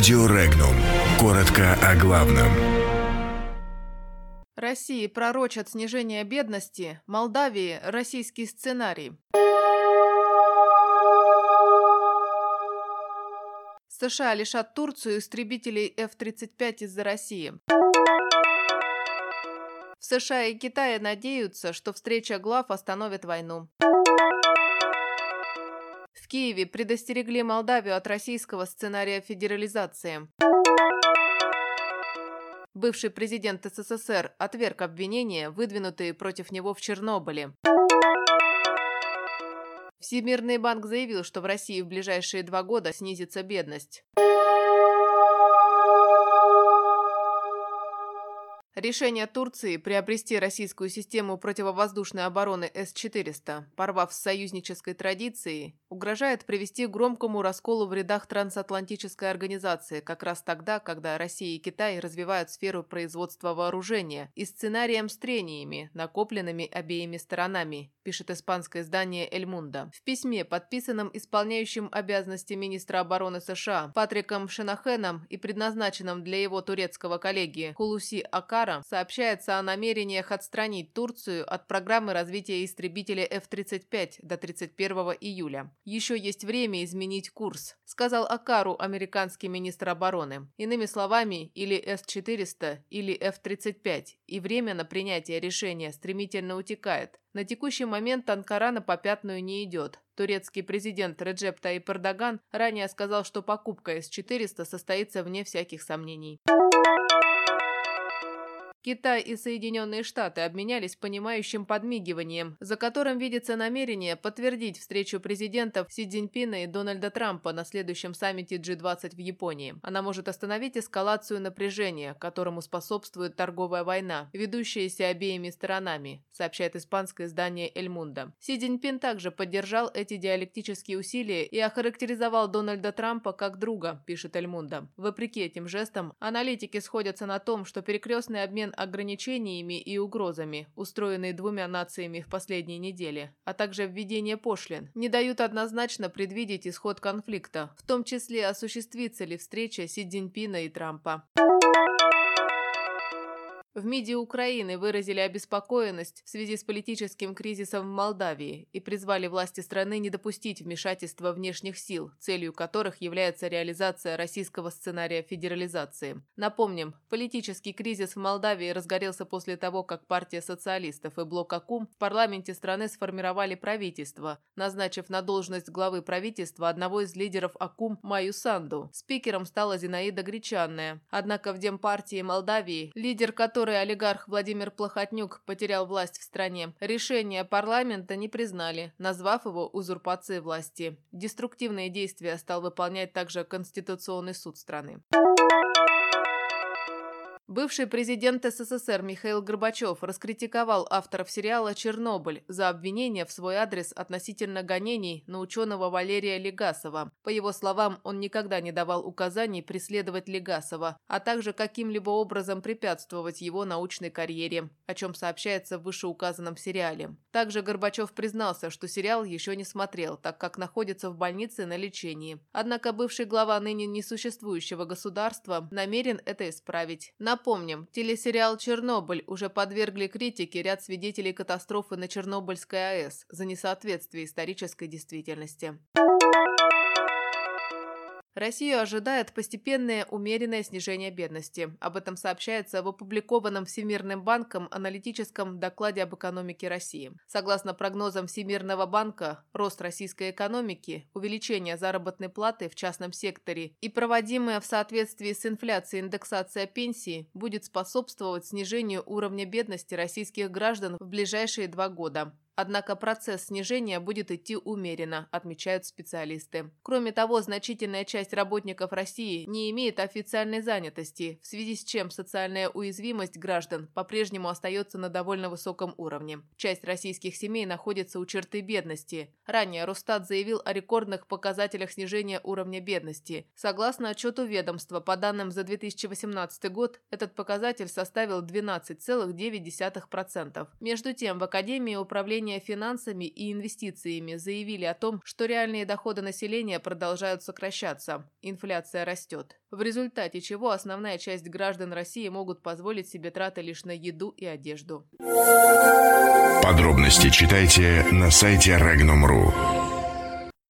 Радио Регнум. Коротко о главном. России пророчат снижение бедности, Молдавии – российский сценарий. США лишат Турцию истребителей F-35 из-за России. В США и Китае надеются, что встреча глав остановит войну. Киеве предостерегли Молдавию от российского сценария федерализации. Бывший президент СССР отверг обвинения, выдвинутые против него в Чернобыле. Всемирный банк заявил, что в России в ближайшие два года снизится бедность. Решение Турции приобрести российскую систему противовоздушной обороны С-400, порвав с союзнической традицией, угрожает привести к громкому расколу в рядах трансатлантической организации как раз тогда, когда Россия и Китай развивают сферу производства вооружения и сценарием с трениями, накопленными обеими сторонами, пишет испанское издание «Эль Мунда». В письме, подписанном исполняющим обязанности министра обороны США Патриком Шенахеном и предназначенном для его турецкого коллеги Хулуси Акара, сообщается о намерениях отстранить Турцию от программы развития истребителя F-35 до 31 июля. Еще есть время изменить курс, сказал Акару американский министр обороны. Иными словами, или С-400, или F-35, и время на принятие решения стремительно утекает. На текущий момент Анкара на попятную не идет. Турецкий президент Реджеп Таип Эрдоган ранее сказал, что покупка С-400 состоится вне всяких сомнений. Китай и Соединенные Штаты обменялись понимающим подмигиванием, за которым видится намерение подтвердить встречу президентов Си Цзиньпина и Дональда Трампа на следующем саммите G20 в Японии. Она может остановить эскалацию напряжения, которому способствует торговая война, ведущаяся обеими сторонами, сообщает испанское издание «Эль Мунда». Си Цзиньпин также поддержал эти диалектические усилия и охарактеризовал Дональда Трампа как друга, пишет «Эль Мунда». Вопреки этим жестам, аналитики сходятся на том, что перекрестный обмен обмен ограничениями и угрозами, устроенные двумя нациями в последние недели, а также введение пошлин, не дают однозначно предвидеть исход конфликта, в том числе осуществится ли встреча Си Цзиньпина и Трампа. В МИДе Украины выразили обеспокоенность в связи с политическим кризисом в Молдавии и призвали власти страны не допустить вмешательства внешних сил, целью которых является реализация российского сценария федерализации. Напомним, политический кризис в Молдавии разгорелся после того, как партия социалистов и блок АКУМ в парламенте страны сформировали правительство, назначив на должность главы правительства одного из лидеров АКУМ Маю Санду. Спикером стала Зинаида Гречанная. Однако в Демпартии Молдавии, лидер которой которой олигарх Владимир Плохотнюк потерял власть в стране, решение парламента не признали, назвав его узурпацией власти. Деструктивные действия стал выполнять также Конституционный суд страны. Бывший президент СССР Михаил Горбачев раскритиковал авторов сериала «Чернобыль» за обвинение в свой адрес относительно гонений на ученого Валерия Легасова. По его словам, он никогда не давал указаний преследовать Легасова, а также каким-либо образом препятствовать его научной карьере, о чем сообщается в вышеуказанном сериале. Также Горбачев признался, что сериал еще не смотрел, так как находится в больнице на лечении. Однако бывший глава ныне несуществующего государства намерен это исправить. Напомним, телесериал «Чернобыль» уже подвергли критике ряд свидетелей катастрофы на Чернобыльской АЭС за несоответствие исторической действительности. Россию ожидает постепенное умеренное снижение бедности. Об этом сообщается в опубликованном Всемирным банком аналитическом докладе об экономике России. Согласно прогнозам Всемирного банка, рост российской экономики, увеличение заработной платы в частном секторе и проводимая в соответствии с инфляцией индексация пенсии будет способствовать снижению уровня бедности российских граждан в ближайшие два года. Однако процесс снижения будет идти умеренно, отмечают специалисты. Кроме того, значительная часть работников России не имеет официальной занятости, в связи с чем социальная уязвимость граждан по-прежнему остается на довольно высоком уровне. Часть российских семей находится у черты бедности. Ранее Росстат заявил о рекордных показателях снижения уровня бедности. Согласно отчету ведомства, по данным за 2018 год, этот показатель составил 12,9%. Между тем, в Академии управления управления финансами и инвестициями заявили о том, что реальные доходы населения продолжают сокращаться, инфляция растет. В результате чего основная часть граждан России могут позволить себе траты лишь на еду и одежду. Подробности читайте на сайте Regnum.ru.